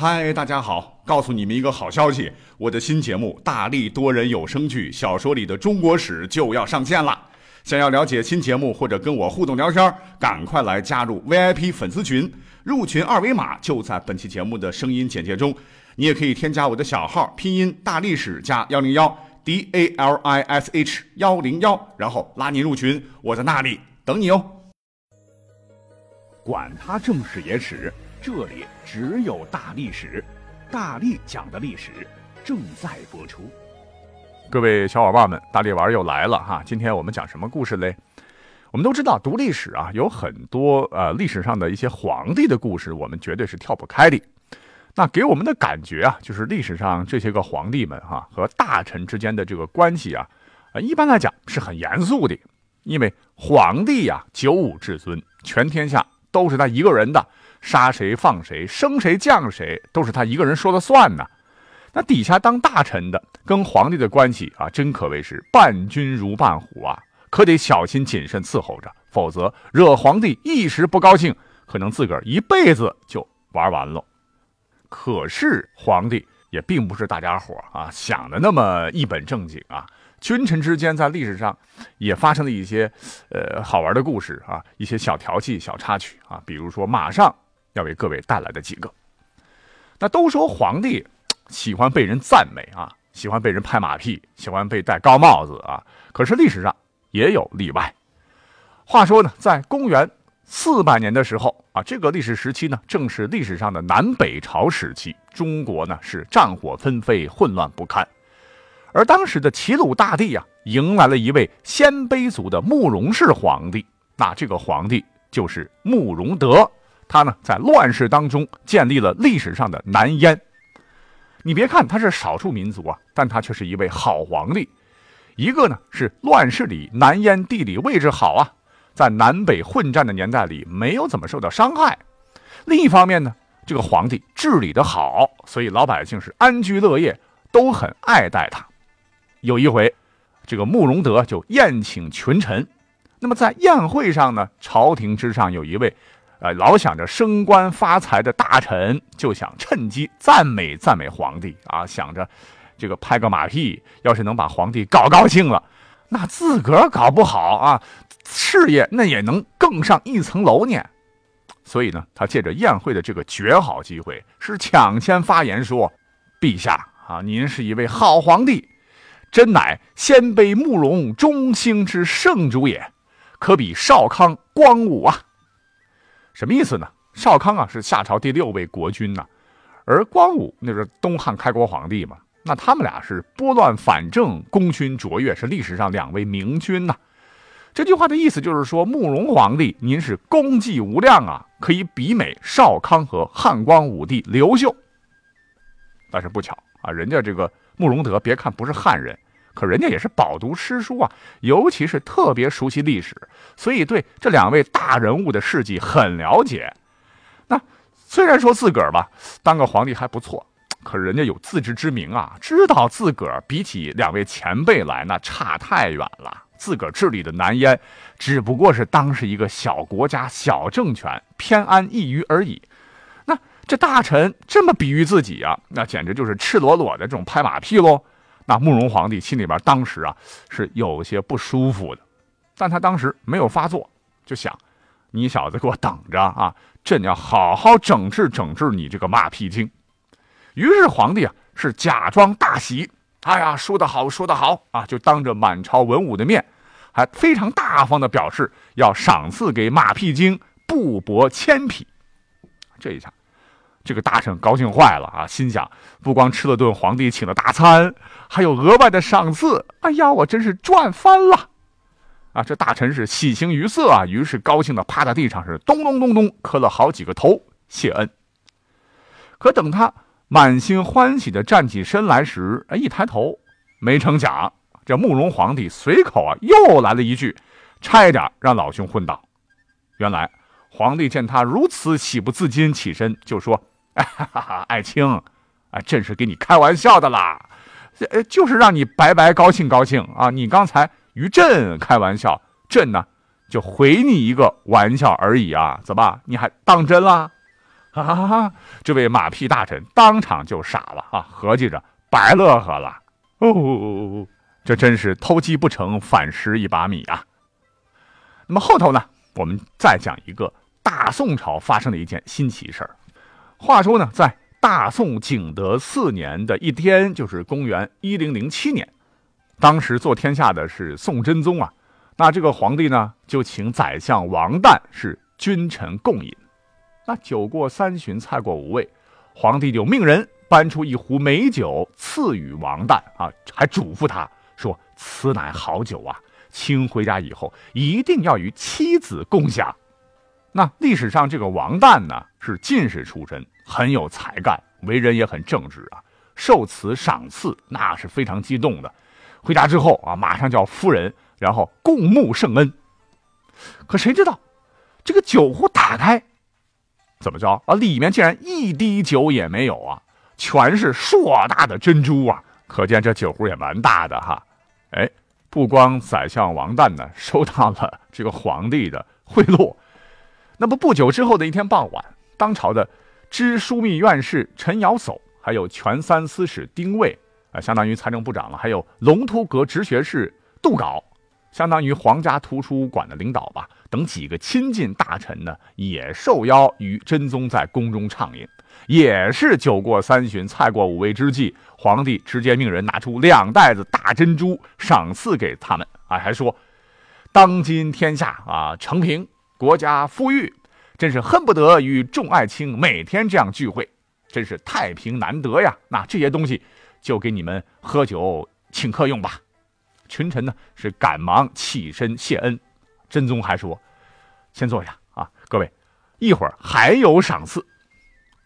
嗨，大家好！告诉你们一个好消息，我的新节目《大力多人有声剧小说里的中国史》就要上线了。想要了解新节目或者跟我互动聊天，赶快来加入 VIP 粉丝群，入群二维码就在本期节目的声音简介中。你也可以添加我的小号，拼音大历史加幺零幺 D A L I S H 幺零幺，然后拉你入群，我在那里等你哦。管他正史野史，这里只有大历史，大力讲的历史正在播出。各位小伙伴们，大力丸又来了哈！今天我们讲什么故事嘞？我们都知道，读历史啊，有很多呃历史上的一些皇帝的故事，我们绝对是跳不开的。那给我们的感觉啊，就是历史上这些个皇帝们哈和大臣之间的这个关系啊，呃，一般来讲是很严肃的，因为皇帝呀，九五至尊，全天下都是他一个人的，杀谁放谁，升谁降谁，都是他一个人说了算呢。那底下当大臣的跟皇帝的关系啊，真可谓是伴君如伴虎啊，可得小心谨慎伺候着，否则惹皇帝一时不高兴，可能自个儿一辈子就玩完了。可是皇帝也并不是大家伙啊想的那么一本正经啊，君臣之间在历史上也发生了一些呃好玩的故事啊，一些小调戏、小插曲啊，比如说马上要为各位带来的几个。那都说皇帝 喜欢被人赞美啊，喜欢被人拍马屁，喜欢被戴高帽子啊，可是历史上也有例外。话说呢，在公元。四百年的时候啊，这个历史时期呢，正是历史上的南北朝时期。中国呢是战火纷飞，混乱不堪。而当时的齐鲁大地啊，迎来了一位鲜卑族的慕容氏皇帝。那这个皇帝就是慕容德。他呢在乱世当中建立了历史上的南燕。你别看他是少数民族啊，但他却是一位好皇帝。一个呢是乱世里南燕地理位置好啊。在南北混战的年代里，没有怎么受到伤害。另一方面呢，这个皇帝治理的好，所以老百姓是安居乐业，都很爱戴他。有一回，这个慕容德就宴请群臣。那么在宴会上呢，朝廷之上有一位，呃，老想着升官发财的大臣，就想趁机赞美赞美皇帝啊，想着这个拍个马屁，要是能把皇帝搞高兴了，那自个儿搞不好啊。事业那也能更上一层楼呢，所以呢，他借着宴会的这个绝好机会，是抢先发言说：“陛下啊，您是一位好皇帝，真乃鲜卑慕容中兴之圣主也，可比少康、光武啊。”什么意思呢？少康啊是夏朝第六位国君呐，而光武那是东汉开国皇帝嘛，那他们俩是拨乱反正，功勋卓越，是历史上两位明君呐。这句话的意思就是说，慕容皇帝，您是功绩无量啊，可以比美少康和汉光武帝刘秀。但是不巧啊，人家这个慕容德，别看不是汉人，可人家也是饱读诗书啊，尤其是特别熟悉历史，所以对这两位大人物的事迹很了解。那虽然说自个儿吧，当个皇帝还不错，可人家有自知之明啊，知道自个儿比起两位前辈来，那差太远了。自个儿治理的南燕，只不过是当时一个小国家、小政权偏安一隅而已。那这大臣这么比喻自己啊，那简直就是赤裸裸的这种拍马屁喽。那慕容皇帝心里边当时啊是有些不舒服的，但他当时没有发作，就想：你小子给我等着啊！朕要好好整治整治你这个马屁精。于是皇帝啊是假装大喜。哎呀，说得好，说得好啊！就当着满朝文武的面，还非常大方的表示要赏赐给马屁精布帛千匹。这一下，这个大臣高兴坏了啊，心想：不光吃了顿皇帝请的大餐，还有额外的赏赐。哎呀，我真是赚翻了！啊，这大臣是喜形于色啊，于是高兴的趴在地上是咚咚咚咚磕了好几个头谢恩。可等他。满心欢喜的站起身来时，哎，一抬头，没成想，这慕容皇帝随口啊又来了一句，差一点让老兄昏倒。原来皇帝见他如此喜不自禁，起身就说：“哈哈，爱卿，啊，朕是给你开玩笑的啦，呃，就是让你白白高兴高兴啊。你刚才与朕开玩笑，朕呢就回你一个玩笑而已啊，怎么，你还当真啦？” 哈哈哈！这位马屁大臣当场就傻了啊，合计着白乐呵了。哦，这真是偷鸡不成反蚀一把米啊！那么后头呢，我们再讲一个大宋朝发生的一件新奇事儿。话说呢，在大宋景德四年的一天，就是公元一零零七年，当时做天下的是宋真宗啊。那这个皇帝呢，就请宰相王旦是君臣共饮。那酒过三巡，菜过五味，皇帝就命人搬出一壶美酒赐予王旦啊，还嘱咐他说：“此乃好酒啊，卿回家以后一定要与妻子共享。”那历史上这个王旦呢，是进士出身，很有才干，为人也很正直啊。受此赏赐，那是非常激动的。回家之后啊，马上叫夫人，然后共沐圣恩。可谁知道，这个酒壶打开。怎么着啊？里面竟然一滴酒也没有啊，全是硕大的珍珠啊！可见这酒壶也蛮大的哈。哎，不光宰相王旦呢收到了这个皇帝的贿赂，那么不久之后的一天傍晚，当朝的知枢密院事陈尧叟，还有全三司使丁谓啊，相当于财政部长了，还有龙图阁直学士杜杲。相当于皇家图书馆的领导吧，等几个亲近大臣呢，也受邀与真宗在宫中畅饮，也是酒过三巡，菜过五味之际，皇帝直接命人拿出两袋子大珍珠赏赐给他们，啊，还说，当今天下啊，承平，国家富裕，真是恨不得与众爱卿每天这样聚会，真是太平难得呀。那这些东西就给你们喝酒请客用吧。群臣呢是赶忙起身谢恩，真宗还说：“先坐下啊，各位，一会儿还有赏赐。”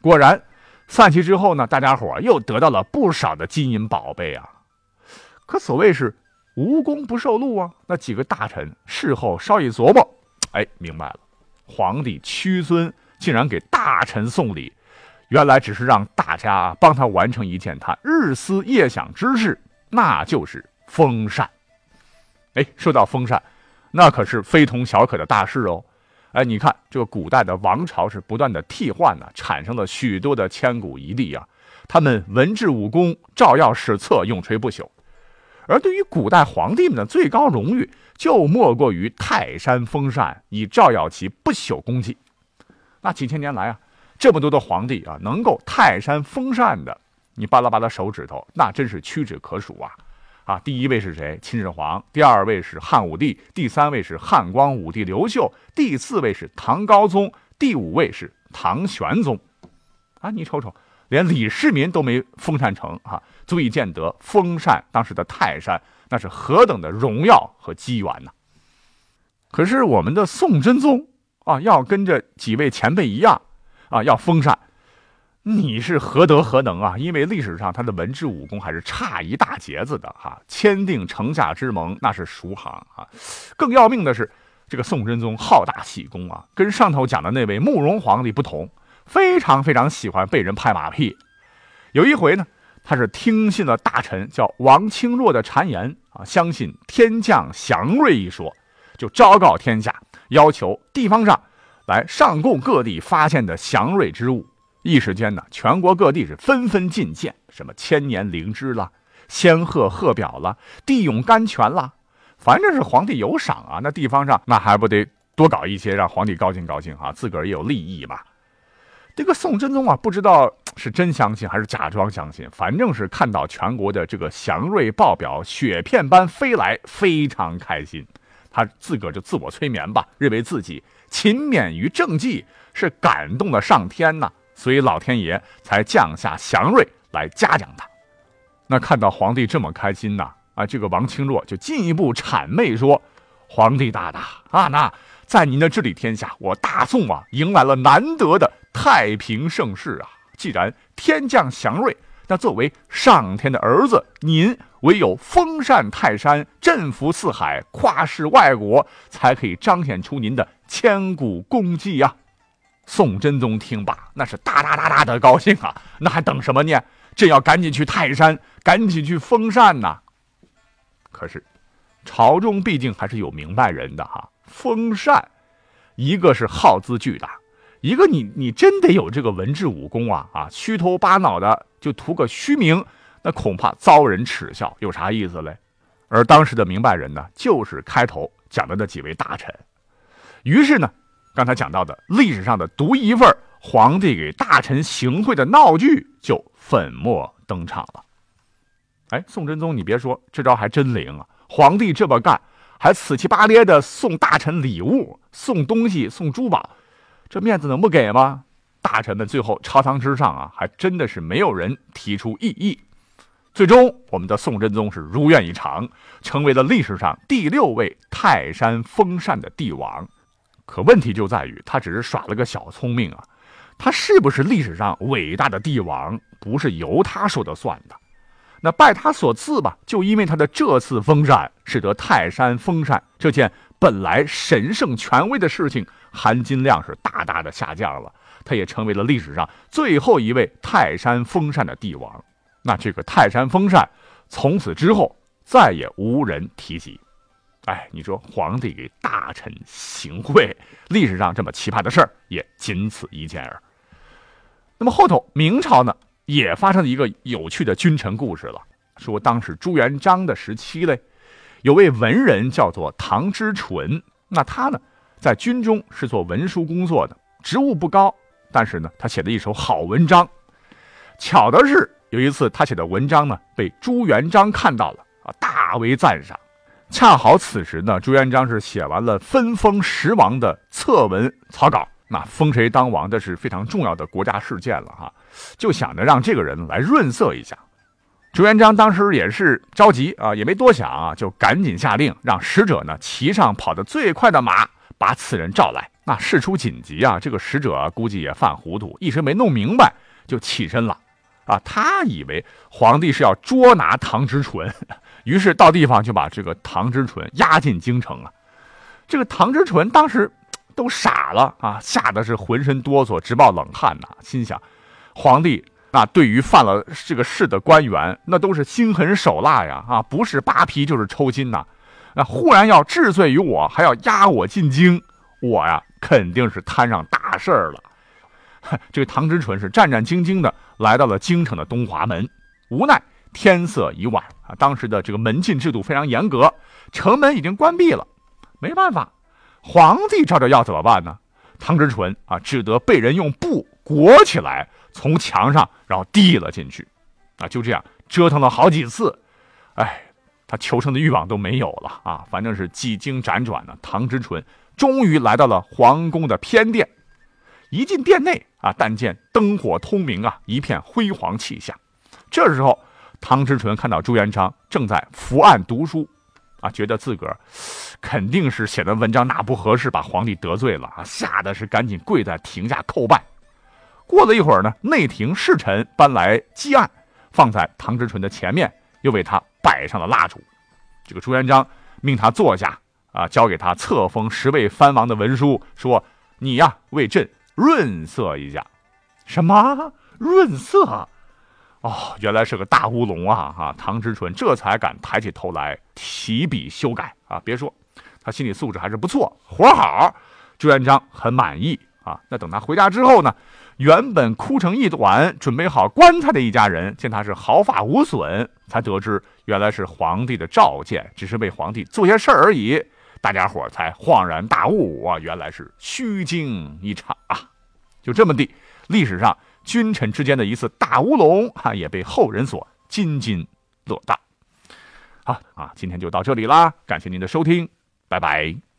果然，散去之后呢，大家伙又得到了不少的金银宝贝啊。可所谓是无功不受禄啊，那几个大臣事后稍一琢磨，哎，明白了，皇帝屈尊竟然给大臣送礼，原来只是让大家帮他完成一件他日思夜想之事，那就是。封禅，哎，说到封禅，那可是非同小可的大事哦。哎，你看这个古代的王朝是不断的替换呢，产生了许多的千古一帝啊。他们文治武功照耀史册，永垂不朽。而对于古代皇帝们的最高荣誉，就莫过于泰山封禅，以照耀其不朽功绩。那几千年来啊，这么多的皇帝啊，能够泰山封禅的，你扒拉扒拉手指头，那真是屈指可数啊。啊，第一位是谁？秦始皇。第二位是汉武帝。第三位是汉光武帝刘秀。第四位是唐高宗。第五位是唐玄宗。啊，你瞅瞅，连李世民都没封禅成啊，足以见得封禅当时的泰山那是何等的荣耀和机缘呢？可是我们的宋真宗啊，要跟着几位前辈一样啊，要封禅。你是何德何能啊？因为历史上他的文治武功还是差一大截子的哈。签订城下之盟那是熟行啊。更要命的是，这个宋真宗好大喜功啊，跟上头讲的那位慕容皇帝不同，非常非常喜欢被人拍马屁。有一回呢，他是听信了大臣叫王清若的谗言啊，相信天降祥瑞一说，就昭告天下，要求地方上来上供各地发现的祥瑞之物。一时间呢，全国各地是纷纷进献，什么千年灵芝啦、仙鹤鹤表啦、地涌甘泉啦，反正是皇帝有赏啊，那地方上那还不得多搞一些，让皇帝高兴高兴啊，自个儿也有利益嘛。这个宋真宗啊，不知道是真相信还是假装相信，反正是看到全国的这个祥瑞报表雪片般飞来，非常开心。他自个儿就自我催眠吧，认为自己勤勉于政绩，是感动了上天呐。所以老天爷才降下祥瑞来嘉奖他。那看到皇帝这么开心呐，啊，这个王清若就进一步谄媚说：“皇帝大大啊，那在您的治理天下，我大宋啊迎来了难得的太平盛世啊。既然天降祥瑞，那作为上天的儿子，您唯有封禅泰山，振幅四海，跨世外国，才可以彰显出您的千古功绩呀。”宋真宗听罢，那是大大大大的高兴啊！那还等什么呢？朕要赶紧去泰山，赶紧去封禅呐！可是，朝中毕竟还是有明白人的哈。封禅，一个是耗资巨大，一个你你真得有这个文治武功啊啊，虚头巴脑的就图个虚名，那恐怕遭人耻笑，有啥意思嘞？而当时的明白人呢，就是开头讲的那几位大臣。于是呢，刚才讲到的历史上的独一份皇帝给大臣行贿的闹剧就粉墨登场了。哎，宋真宗，你别说，这招还真灵啊！皇帝这么干，还死乞白咧的送大臣礼物、送东西、送珠宝，这面子能不给吗？大臣们最后朝堂之上啊，还真的是没有人提出异议。最终，我们的宋真宗是如愿以偿，成为了历史上第六位泰山封禅的帝王。可问题就在于，他只是耍了个小聪明啊！他是不是历史上伟大的帝王，不是由他说的算的。那拜他所赐吧，就因为他的这次封禅，使得泰山封禅这件本来神圣权威的事情含金量是大大的下降了。他也成为了历史上最后一位泰山封禅的帝王。那这个泰山封禅，从此之后再也无人提及。哎，你说皇帝给大臣行贿，历史上这么奇葩的事儿也仅此一件儿。那么后头明朝呢？也发生了一个有趣的君臣故事了。说当时朱元璋的时期嘞，有位文人叫做唐之纯。那他呢，在军中是做文书工作的，职务不高，但是呢，他写了一首好文章。巧的是，有一次他写的文章呢，被朱元璋看到了啊，大为赞赏。恰好此时呢，朱元璋是写完了分封十王的策文草稿。那封谁当王，的是非常重要的国家事件了哈，就想着让这个人来润色一下。朱元璋当时也是着急啊，也没多想啊，就赶紧下令让使者呢骑上跑得最快的马，把此人召来。那事出紧急啊，这个使者估计也犯糊涂，一时没弄明白，就起身了啊。他以为皇帝是要捉拿唐之纯，于是到地方就把这个唐之纯押进京城啊。这个唐之纯当时。都傻了啊！吓得是浑身哆嗦，直冒冷汗呐。心想，皇帝那对于犯了这个事的官员，那都是心狠手辣呀！啊，不是扒皮就是抽筋呐。那忽然要治罪于我，还要押我进京，我呀肯定是摊上大事儿了。这个唐之纯是战战兢兢的来到了京城的东华门，无奈天色已晚啊，当时的这个门禁制度非常严格，城门已经关闭了，没办法。皇帝照着要怎么办呢？唐之纯啊，只得被人用布裹起来，从墙上然后递了进去。啊，就这样折腾了好几次，哎，他求生的欲望都没有了啊！反正是几经辗转呢，唐之纯终于来到了皇宫的偏殿。一进殿内啊，但见灯火通明啊，一片辉煌气象。这时候，唐之纯看到朱元璋正在伏案读书。啊，觉得自个儿肯定是写的文章哪不合适，把皇帝得罪了啊，吓得是赶紧跪在庭下叩拜。过了一会儿呢，内廷侍臣搬来祭案，放在唐之纯的前面，又为他摆上了蜡烛。这个朱元璋命他坐下啊，交给他册封十位藩王的文书，说：“你呀，为朕润色一下。”什么润色？哦，原来是个大乌龙啊！哈，唐之纯这才敢抬起头来提笔修改啊。别说，他心理素质还是不错，活好。朱元璋很满意啊。那等他回家之后呢，原本哭成一团、准备好棺材的一家人，见他是毫发无损，才得知原来是皇帝的召见，只是为皇帝做些事而已。大家伙才恍然大悟啊，原来是虚惊一场啊。就这么地，历史上。君臣之间的一次大乌龙哈，也被后人所津津乐道。好啊，今天就到这里啦，感谢您的收听，拜拜。